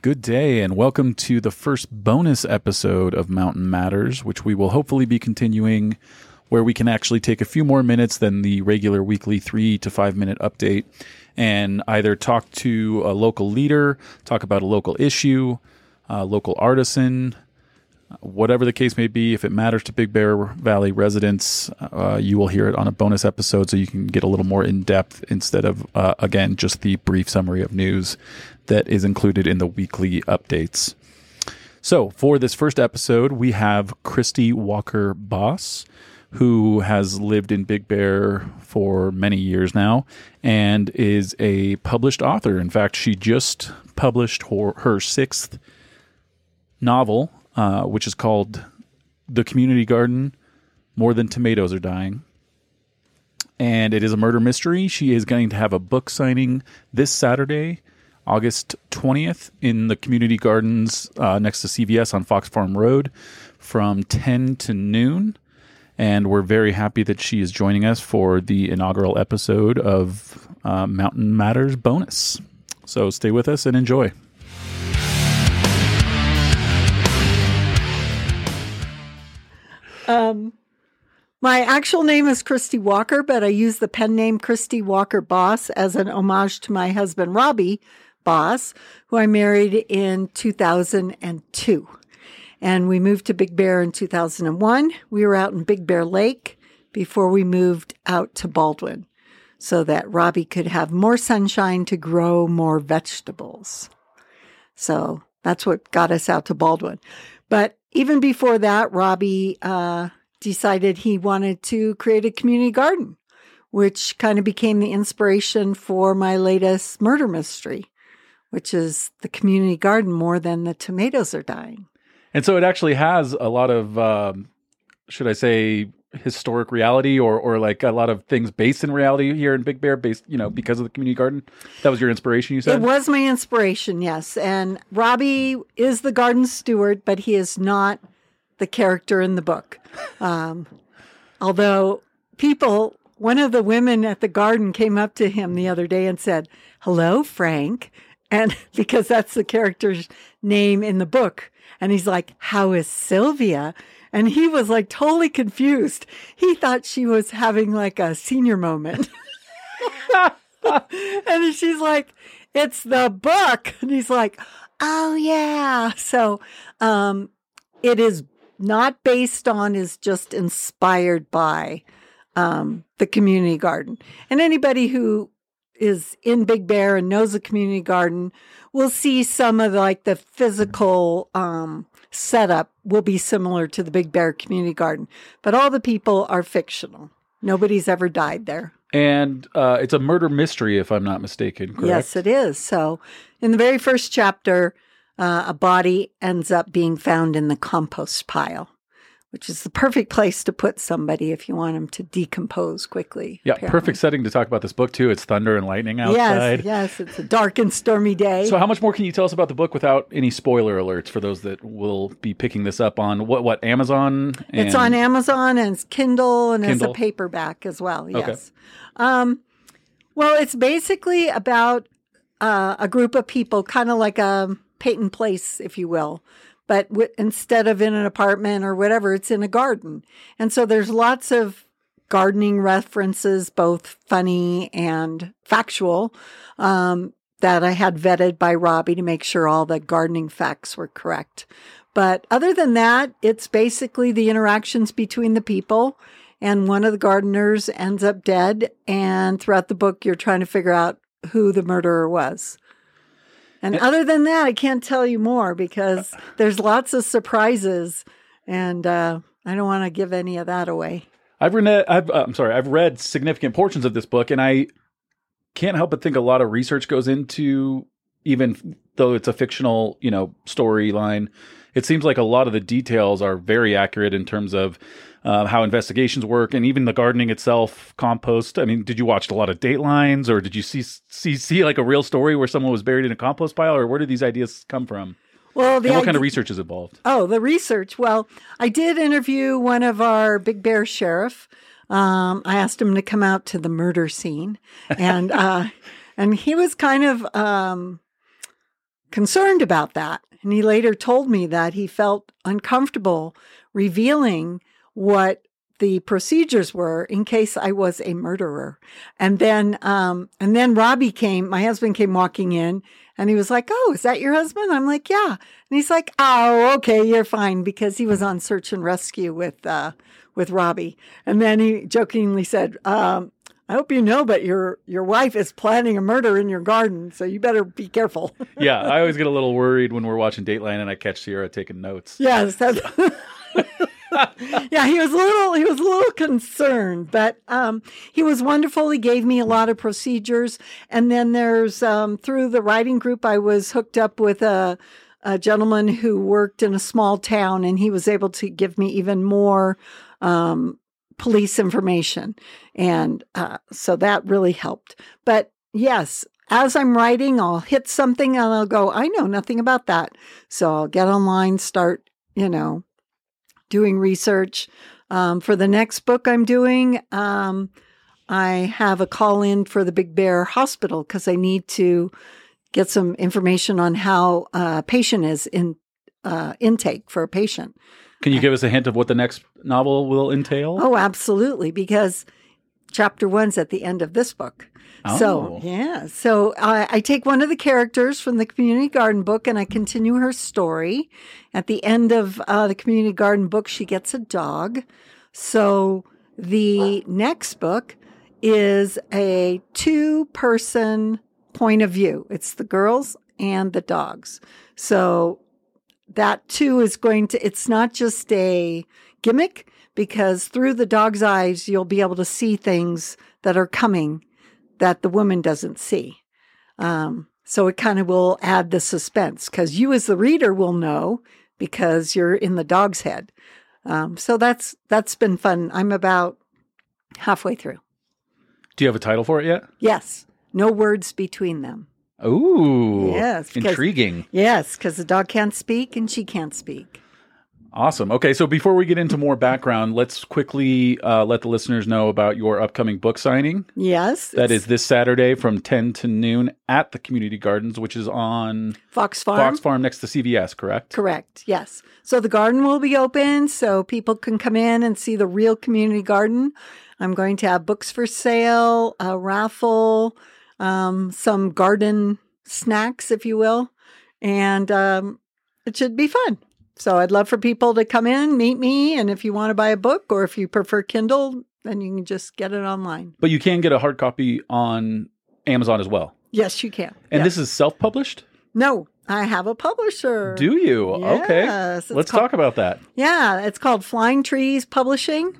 Good day, and welcome to the first bonus episode of Mountain Matters, which we will hopefully be continuing where we can actually take a few more minutes than the regular weekly three to five minute update and either talk to a local leader, talk about a local issue, a local artisan, whatever the case may be. If it matters to Big Bear Valley residents, uh, you will hear it on a bonus episode so you can get a little more in depth instead of, uh, again, just the brief summary of news that is included in the weekly updates. So, for this first episode, we have Christie Walker Bos, who has lived in Big Bear for many years now and is a published author. In fact, she just published her, her sixth novel, uh, which is called The Community Garden More Than Tomatoes Are Dying. And it is a murder mystery. She is going to have a book signing this Saturday August 20th in the community gardens uh, next to CVS on Fox Farm Road from 10 to noon. And we're very happy that she is joining us for the inaugural episode of uh, Mountain Matters bonus. So stay with us and enjoy. Um, my actual name is Christie Walker, but I use the pen name Christie Walker Bos as an homage to my husband, Robbie, Bos, who I married in 2002. And we moved to Big Bear in 2001. We were out in Big Bear Lake before we moved out to Baldwin so that Robbie could have more sunshine to grow more vegetables. So that's what got us out to Baldwin. But even before that, Robbie uh, decided he wanted to create a community garden, which kind of became the inspiration for my latest murder mystery which is the community garden more than the tomatoes are dying. And so it actually has a lot of, um, should I say, historic reality or or like a lot of things based in reality here in Big Bear, based you know because of the community garden. That was your inspiration, you said. It was my inspiration, yes. And Robbie is the garden steward, but he is not the character in the book. Um, although people, one of the women at the garden came up to him the other day and said, "Hello, Frank." And because that's the character's name in the book. And he's like, How is Sylvia? And he was like totally confused. He thought she was having like a senior moment. and she's like, It's the book. And he's like, Oh, yeah. So um, it is not based on, is just inspired by um, the community garden. And anybody who is in Big Bear and knows the community garden will see some of like the physical um, setup will be similar to the Big Bear community garden, but all the people are fictional. Nobody's ever died there. And uh, it's a murder mystery, if I'm not mistaken. Correct? Yes, it is. So, in the very first chapter, uh, a body ends up being found in the compost pile which is the perfect place to put somebody if you want them to decompose quickly. Yeah, apparently. perfect setting to talk about this book too. It's thunder and lightning outside. Yes, yes, it's a dark and stormy day. So, how much more can you tell us about the book without any spoiler alerts for those that will be picking this up on what what Amazon? it's on Amazon and it's Kindle and Kindle? it's a paperback as well. Yes. Okay. Um, well, it's basically about uh, a group of people, kind of like a Peyton Place, if you will but w- instead of in an apartment or whatever, it's in a garden. And so there's lots of gardening references, both funny and factual, um, that I had vetted by Robbie to make sure all the gardening facts were correct. But other than that, it's basically the interactions between the people. And one of the gardeners ends up dead. And throughout the book, you're trying to figure out who the murderer was. And other than that, I can't tell you more because there's lots of surprises, and uh, I don't want to give any of that away. I've read, I've, uh, I'm sorry, I've read significant portions of this book, and I can't help but think a lot of research goes into, even though it's a fictional, you know, storyline. It seems like a lot of the details are very accurate in terms of uh, how investigations work, and even the gardening itself, compost. I mean, did you watch a lot of Datelines, or did you see see see like a real story where someone was buried in a compost pile, or where did these ideas come from? Well, what kind of research is involved? Oh, the research. Well, I did interview one of our Big Bear sheriff. Um, I asked him to come out to the murder scene, and uh, and he was kind of um, concerned about that. And he later told me that he felt uncomfortable revealing what the procedures were in case I was a murderer. And then, um, and then Robbie came, my husband came walking in and he was like, Oh, is that your husband? I'm like, Yeah. And he's like, Oh, okay, you're fine because he was on search and rescue with, uh, with Robbie. And then he jokingly said, um, I hope you know, but your your wife is planning a murder in your garden, so you better be careful. yeah, I always get a little worried when we're watching Dateline and I catch Sierra taking notes. Yes, that's yeah, he was a little he was a little concerned, but um, he was wonderful. He gave me a lot of procedures, and then there's um, through the writing group, I was hooked up with a, a gentleman who worked in a small town, and he was able to give me even more um, police information, and uh, so that really helped. But yes, as I'm writing, I'll hit something and I'll go, I know nothing about that. So I'll get online, start, you know, doing research. Um, for the next book I'm doing, um, I have a call in for the Big Bear Hospital because I need to get some information on how a patient is in uh, intake for a patient. Can you give us a hint of what the next novel will entail? Oh, absolutely, because chapter one's at the end of this book. Oh. So, yeah. So I, I take one of the characters from the community garden book and I continue her story. At the end of uh, the community garden book, she gets a dog. So the next book is a two person point of view. It's the girls and the dogs. So that too is going to, it's not just a gimmick because through the dog's eyes, you'll be able to see things that are coming that the woman doesn't see. Um, so it kind of will add the suspense because you, as the reader, will know because you're in the dog's head. Um, so that's that's been fun. I'm about halfway through. Do you have a title for it yet? Yes. No words between them. Ooh. Yes. Intriguing. Yes, because the dog can't speak and she can't speak. Awesome. Okay, so before we get into more background, let's quickly uh, let the listeners know about your upcoming book signing. Yes. That is this Saturday from 10 to noon at the Community Gardens, which is on Fox Farm. Fox Farm next to CVS, correct? Correct, yes. So the garden will be open so people can come in and see the real community garden. I'm going to have books for sale, a raffle, um, some garden snacks, if you will. And um, it should be fun. So I'd love for people to come in, meet me, and if you want to buy a book or if you prefer Kindle, then you can just get it online. But you can get a hard copy on Amazon as well. Yes, you can. And yes. this is self-published? No, I have a publisher. Do you? Yes, okay. Let's called, talk about that. Yeah, it's called Flying Trees Publishing.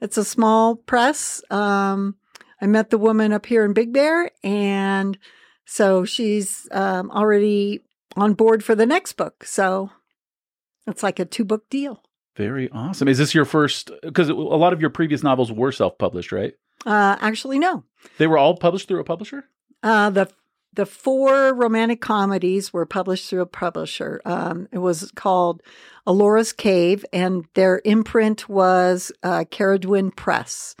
It's a small press. Um, I met the woman up here in Big Bear, and so she's um, already on board for the next book. So it's like a two book deal. Very awesome. Is this your first? Because a lot of your previous novels were self published, right? Uh, actually, no. They were all published through a publisher. Uh, the the four romantic comedies were published through a publisher. Um, it was called Ellora's Cave, and their imprint was uh, Cerridwen Press.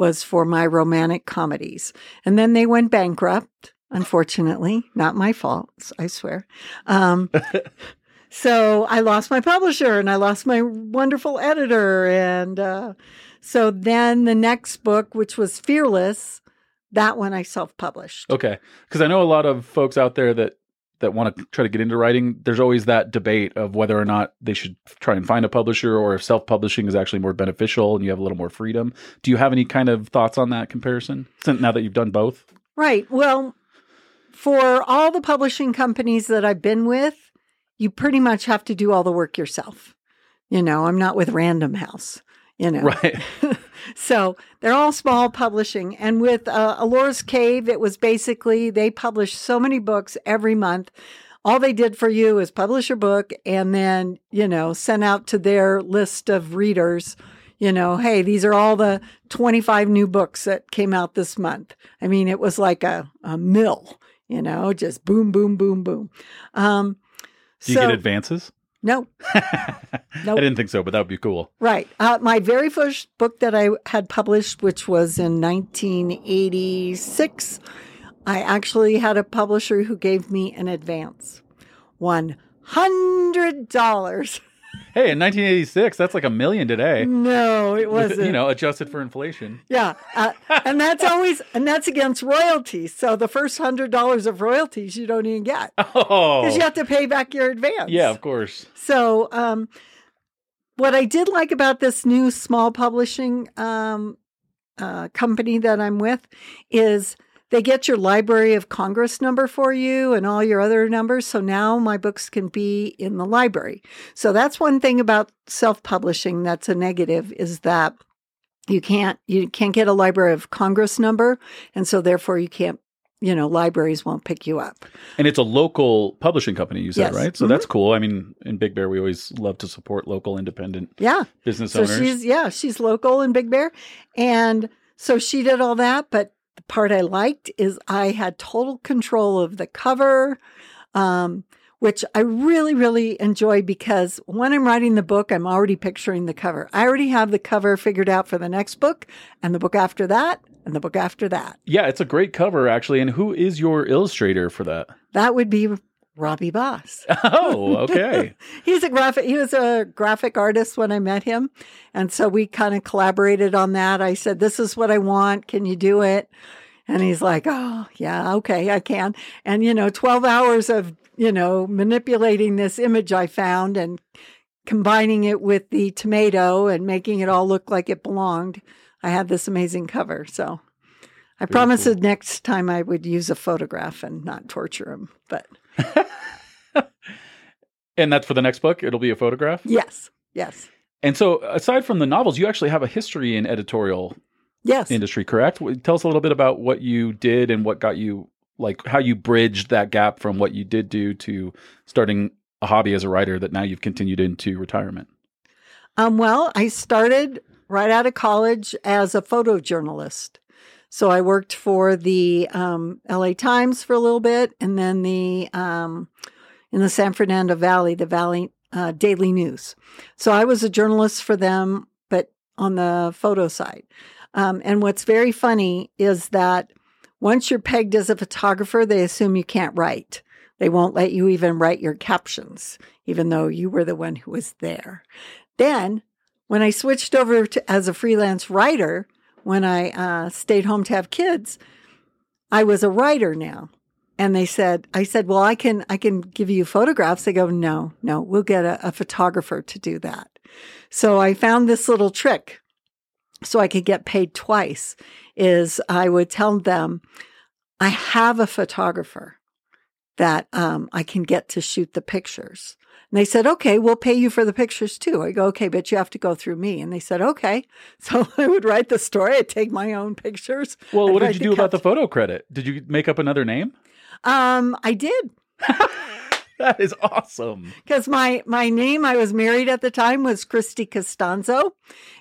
Was for my romantic comedies, and then they went bankrupt. Unfortunately, not my fault. I swear. Um, So I lost my publisher and I lost my wonderful editor. And uh, so then the next book, which was Fearless, that one I self published. Okay. Because I know a lot of folks out there that that want to try to get into writing, there's always that debate of whether or not they should try and find a publisher or if self publishing is actually more beneficial and you have a little more freedom. Do you have any kind of thoughts on that comparison now that you've done both? Right. Well, for all the publishing companies that I've been with, you pretty much have to do all the work yourself. You know, I'm not with Random House, you know. Right. so they're all small publishing. And with uh, Ellora's Cave, it was basically they published so many books every month. All they did for you is publish a book and then, you know, send out to their list of readers, you know, hey, these are all the 25 new books that came out this month. I mean, it was like a, a mill, you know, just boom, boom, boom, boom. Um, do you so, get advances? No. nope. I didn't think so, but that would be cool. Right. Uh, my very first book that I had published, which was in 1986, I actually had a publisher who gave me an advance. one hundred dollars. Hey, in 1986, that's like a million today. No, it wasn't. you know, adjusted for inflation. Yeah, uh, and that's always and that's against royalties. So the first hundred dollars of royalties you don't even get Oh, because you have to pay back your advance. yeah, of course. So, um, what I did like about this new small publishing um, uh, company that I'm with is they get your Library of Congress number for you and all your other numbers. So now my books can be in the library. So that's one thing about self-publishing that's a negative is that you can't you can't get a Library of Congress number, and so therefore you can't you know libraries won't pick you up. And it's a local publishing company, you said, Yes. right? So Mhm. that's cool. I mean, in Big Bear, we always love to support local independent Yeah. business So owners. she's yeah, she's local in Big Bear, and so she did all that. But the part I liked is I had total control of the cover, um, which I really really enjoy because when I'm writing the book, I'm already picturing the cover. I already have the cover figured out for the next book, and the book after that, and the book after that. yeah, it's a great cover, actually. And who is your illustrator for that? That would be Robbie Bos. Oh, okay. He's a graphic. He was a graphic artist when I met him, and so we kind of collaborated on that. I said, "This is what I want. Can you do it?" And he's like, "Oh, yeah, okay, I can." And you know, twelve hours of you know manipulating this image I found and combining it with the tomato and making it all look like it belonged. I had this amazing cover. So I promised cool. the next time I would use a photograph and not torture him. But and that's for the next book. It'll be a photograph. yes, yes, And so, aside from the novels, you actually have a history in editorial yes. industry, correct? Tell us a little bit about what you did and what got you, like, how you bridged that gap from what you did do to starting a hobby as a writer that now you've continued into retirement. Um, well, I started right out of college as a photojournalist. So I worked for the um, LA Times for a little bit, and then the um, in the San Fernando Valley, the Valley uh, Daily News. So I was a journalist for them, but on the photo side. Um, and what's very funny is that once you're pegged as a photographer, they assume you can't write. They won't let you even write your captions, even though you were the one who was there. Then, when I switched over to as a freelance writer, when I uh, stayed home to have kids, I was a writer now. And they said, I said, well, I can, I can give you photographs. They go, no, no, we'll get a, a photographer to do that. So I found this little trick so I could get paid twice is I would tell them, I have a photographer that um, I can get to shoot the pictures. And they said, okay, we'll pay you for the pictures too. I go, okay, but you have to go through me. And they said, okay. So I would write the story. I'd take my own pictures. Well, what did you do about the photo credit? Did you make up another name? Um, I did That is awesome. because my my name I was married at the time was Christie Costanzo,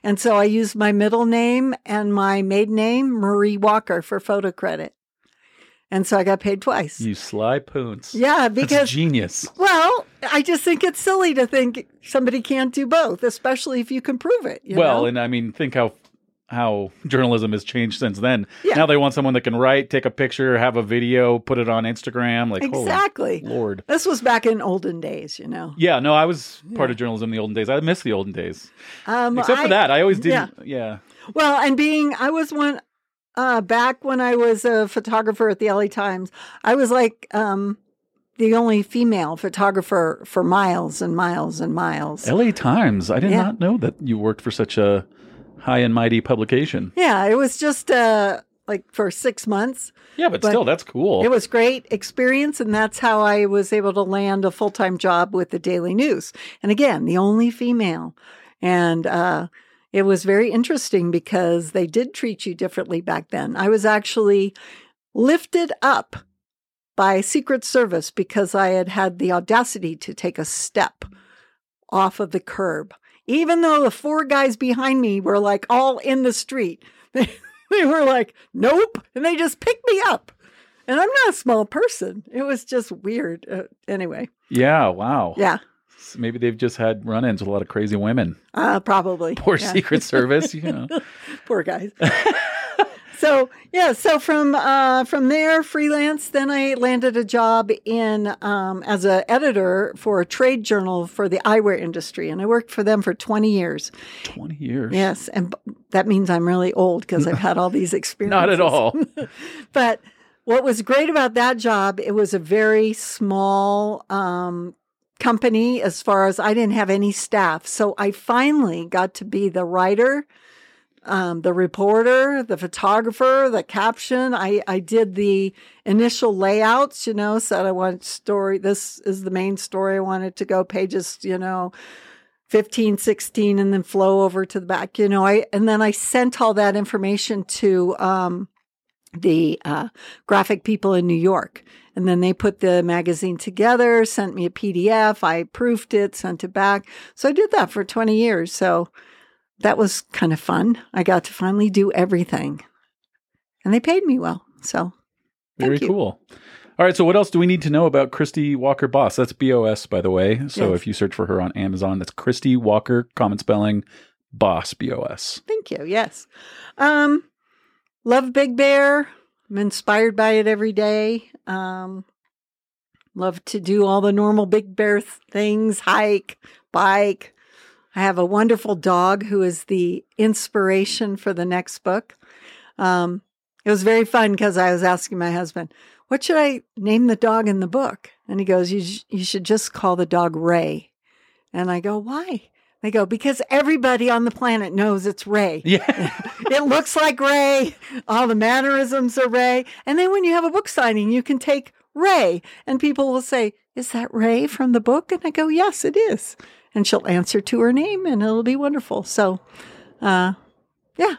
and so I used my middle name and my maiden name Marie Walker for photo credit, and so I got paid twice. You sly poons. yeah, That's because genius. well, I just think it's silly to think somebody can't do both, especially if you can prove it. you well, know? and I mean, think how how journalism has changed since then. Yeah. Now they want someone that can write, take a picture, have a video, put it on Instagram. Like, exactly. lord. This was back in olden days, you know. Yeah, no, I was part Yeah. of journalism in the olden days. I miss the olden days. Um, Except for I- that, I always yeah. didn't. Yeah. Well, and being, I was one uh, back when I was a photographer at the LA Times. I was like um, the only female photographer for miles and miles and miles. L.A. Times. I did Yeah. not know that you worked for such a high and mighty publication. yeah, it was just uh, like for six months. Yeah, but, But still, that's cool. It was great experience, and that's how I was able to land a full time job with the Daily News. And again, the only female, and uh, it was very interesting because they did treat you differently back then. I was actually lifted up by Secret Service because I had had the audacity to take a step off of the curb, even though the four guys behind me were like all in the street. They, were like, nope. And they just picked me up. And I'm not a small person. It was just weird. Uh, anyway, yeah, wow. yeah, Maybe they've just had run ins with a lot of crazy women. uh, probably. Poor Yeah. Secret Service, you know. Poor guys. so yeah, so from uh, from there, freelance. Then I landed a job in um, as an editor for a trade journal for the eyewear industry, and I worked for them for twenty years. Twenty years. Yes, and that means I'm really old because I've had all these experiences. Not at all. but what was great about that job, it was a very small um, company as far as I didn't have any staff. So I finally got to be the writer, um, the reporter, the photographer, the caption. I, I did the initial layouts, you know, said I want story. This is the main story. I wanted to go pages, you know, 15, 16, and then flow over to the back, you know, I, and then I sent all that information to, um, the uh, graphic people in New York. And then they put the magazine together, sent me a PDF. I proofed it, sent it back. So I did that for 20 years. So that was kind of fun. I got to finally do everything. And they paid me well. So very cool. All right. So, what else do we need to know about Christie Walker Bos? That's B O S, by the way. So, yes. if you search for her on Amazon, that's Christie Walker, common spelling, Bos, B O S. Thank you. Yes. Um, love Big Bear. I'm inspired by it every day. Um, love to do all the normal Big Bear things hike, bike. I have a wonderful dog who is the inspiration for the next book. Um, it was very fun because I was asking my husband, what should I name the dog in the book? And he goes, you, sh- you should just call the dog Ray. And I go, why? They go, because everybody on the planet knows it's Ray. Yeah. it looks like Ray. All the mannerisms are Ray. And then when you have a book signing, you can take Ray. And people will say, Is that Ray from the book? And I go, Yes, it is. And she'll answer to her name and it'll be wonderful. So, uh, yeah.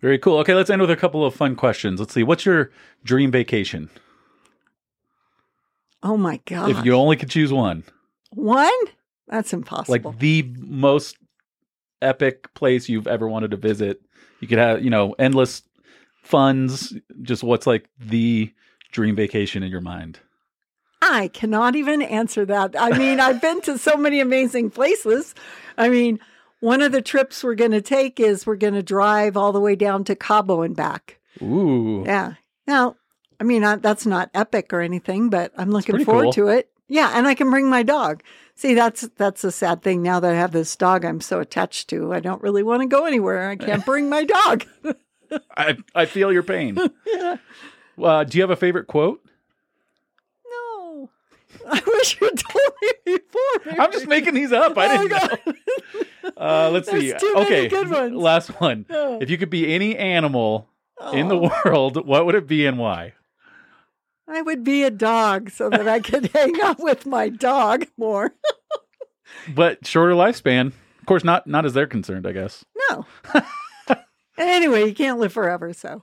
Very cool. Okay, let's end with a couple of fun questions. Let's see. What's your dream vacation? Oh my God. If you only could choose one. One? That's impossible. Like the most epic place you've ever wanted to visit. You could have, you know, endless funds. Just what's like the dream vacation in your mind? I cannot even answer that. I mean, I've been to so many amazing places. I mean, one of the trips we're going to take is we're going to drive all the way down to Cabo and back. Ooh. Yeah. Now, I mean, I, that's not epic or anything, but I'm looking forward cool. to it. Yeah, and I can bring my dog. See, that's that's a sad thing. Now that I have this dog, I'm so attached to. I don't really want to go anywhere. I can't bring my dog. I I feel your pain. yeah. Uh, do you have a favorite quote? No. I wish you told me before. I'm just making these up. I oh, didn't know. Uh, let's There's see. okay, good ones. last one. If you could be any animal oh. in the oh. world, what would it be and why? I would be a dog so that I could hang out with my dog more. but shorter lifespan. Of course, not not as they're concerned, I guess. No. anyway, you can't live forever, so.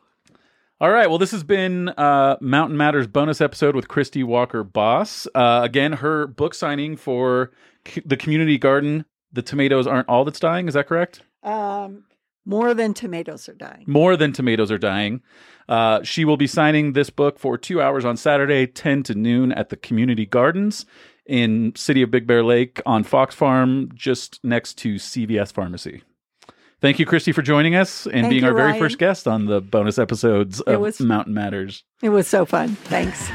All right. Well, this has been uh, Mountain Matters bonus episode with Christie Walker Bos. Uh, again, her book signing for c- the community garden. The tomatoes aren't all that's dying. Is that correct? Um, more than tomatoes are dying. More than tomatoes are dying. Uh, she will be signing this book for two hours on Saturday, 10 to noon at the Community Gardens in City of Big Bear Lake on Fox Farm, just next to CVS Pharmacy. Thank you, Christie, for joining us and Thank being you, our very Ryan. first guest on the bonus episodes of was, Mountain Matters. It was so fun. Thanks.